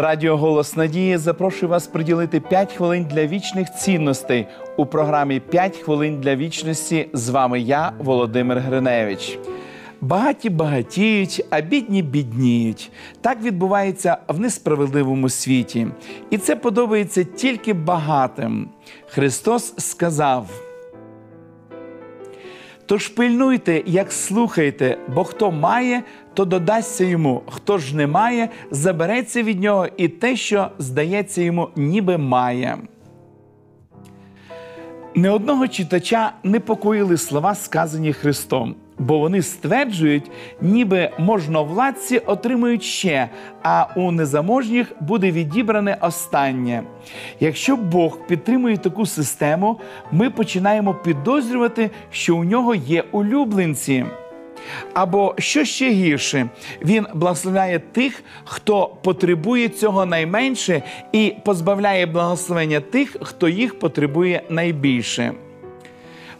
Радіо Голос Надії запрошує вас приділити 5 хвилин для вічних цінностей у програмі «5 хвилин для вічності. З вами я, Володимир Гриневич. Багаті багатіють, а бідні бідніють. Так відбувається в несправедливому світі. І це подобається тільки багатим. Христос сказав. Тож пильнуйте, як слухайте, бо хто має, то додасться йому, хто ж не має, забереться від нього і те, що здається йому, ніби має. Не одного читача непокоїли слова, сказані Христом, бо вони стверджують, ніби можновладці отримують ще, а у незаможніх буде відібране останнє. Якщо Бог підтримує таку систему, ми починаємо підозрювати, що у нього є улюбленці. Або що ще гірше, він благословляє тих, хто потребує цього найменше, і позбавляє благословення тих, хто їх потребує найбільше.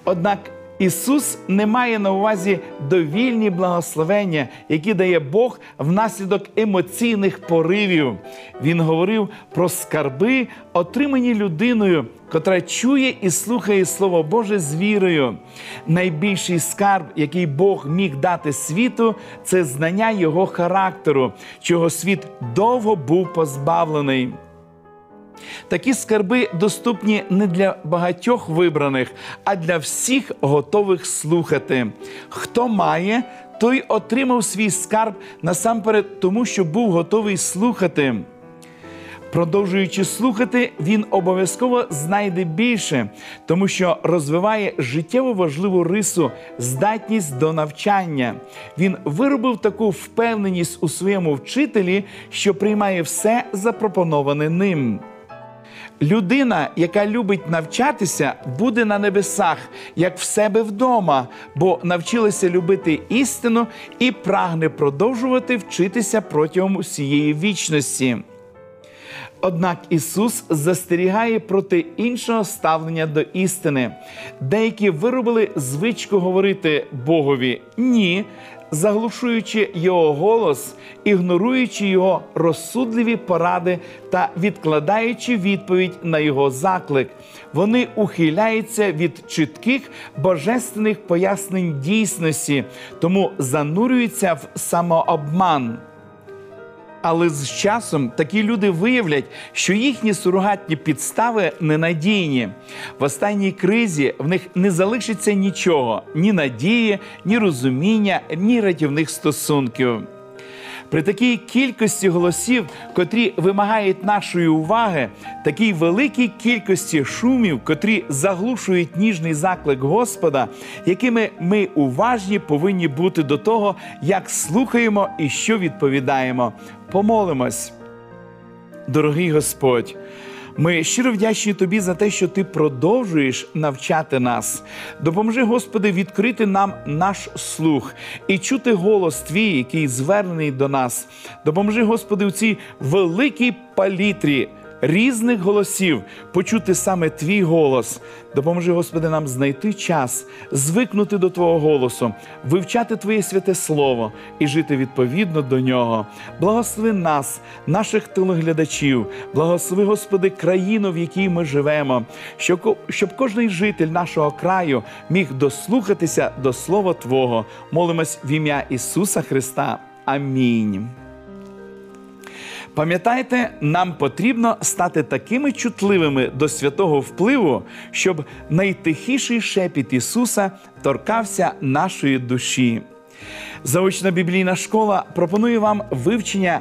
Однак Ісус не має на увазі довільні благословення, які дає Бог внаслідок емоційних поривів. Він говорив про скарби, отримані людиною, котра чує і слухає Слово Боже з вірою. Найбільший скарб, який Бог міг дати світу, це знання Його характеру, чого світ довго був позбавлений. Такі скарби доступні не для багатьох вибраних, а для всіх готових слухати. Хто має, той отримав свій скарб насамперед, тому що був готовий слухати. Продовжуючи слухати, він обов'язково знайде більше, тому що розвиває життєво важливу рису, здатність до навчання. Він виробив таку впевненість у своєму вчителі, що приймає все запропоноване ним. Людина, яка любить навчатися, буде на небесах, як в себе вдома, бо навчилася любити істину і прагне продовжувати вчитися протягом усієї вічності. Однак Ісус застерігає проти іншого ставлення до істини. Деякі виробили звичку говорити Богові ні, заглушуючи Його голос, ігноруючи Його розсудливі поради та відкладаючи відповідь на Його заклик. Вони ухиляються від чітких божественних пояснень дійсності, тому занурюються в самообман. Але з часом такі люди виявлять, що їхні сурогатні підстави ненадійні. В останній кризі в них не залишиться нічого: ні надії, ні розуміння, ні рятівних стосунків. При такій кількості голосів, котрі вимагають нашої уваги, такій великій кількості шумів, котрі заглушують ніжний заклик Господа, якими ми уважні повинні бути до того, як слухаємо і що відповідаємо. Помолимось, дорогий Господь. Ми щиро вдячні Тобі за те, що Ти продовжуєш навчати нас. Допоможи, Господи, відкрити нам наш слух і чути голос Твій, який звернений до нас. Допоможи, Господи, у цій великій палітрі різних голосів, почути саме твій голос. Допоможи, Господи, нам знайти час, звикнути до Твого голосу, вивчати Твоє святе Слово і жити відповідно до нього. Благослови нас, наших телеглядачів, благослови, Господи, країну, в якій ми живемо, щоб кожний житель нашого краю міг дослухатися до Слова Твого. Молимось в ім'я Ісуса Христа. Амінь. Пам'ятайте, нам потрібно стати такими чутливими до святого впливу, щоб найтихіший шепіт Ісуса торкався нашої душі. Заочна біблійна школа пропонує вам вивчення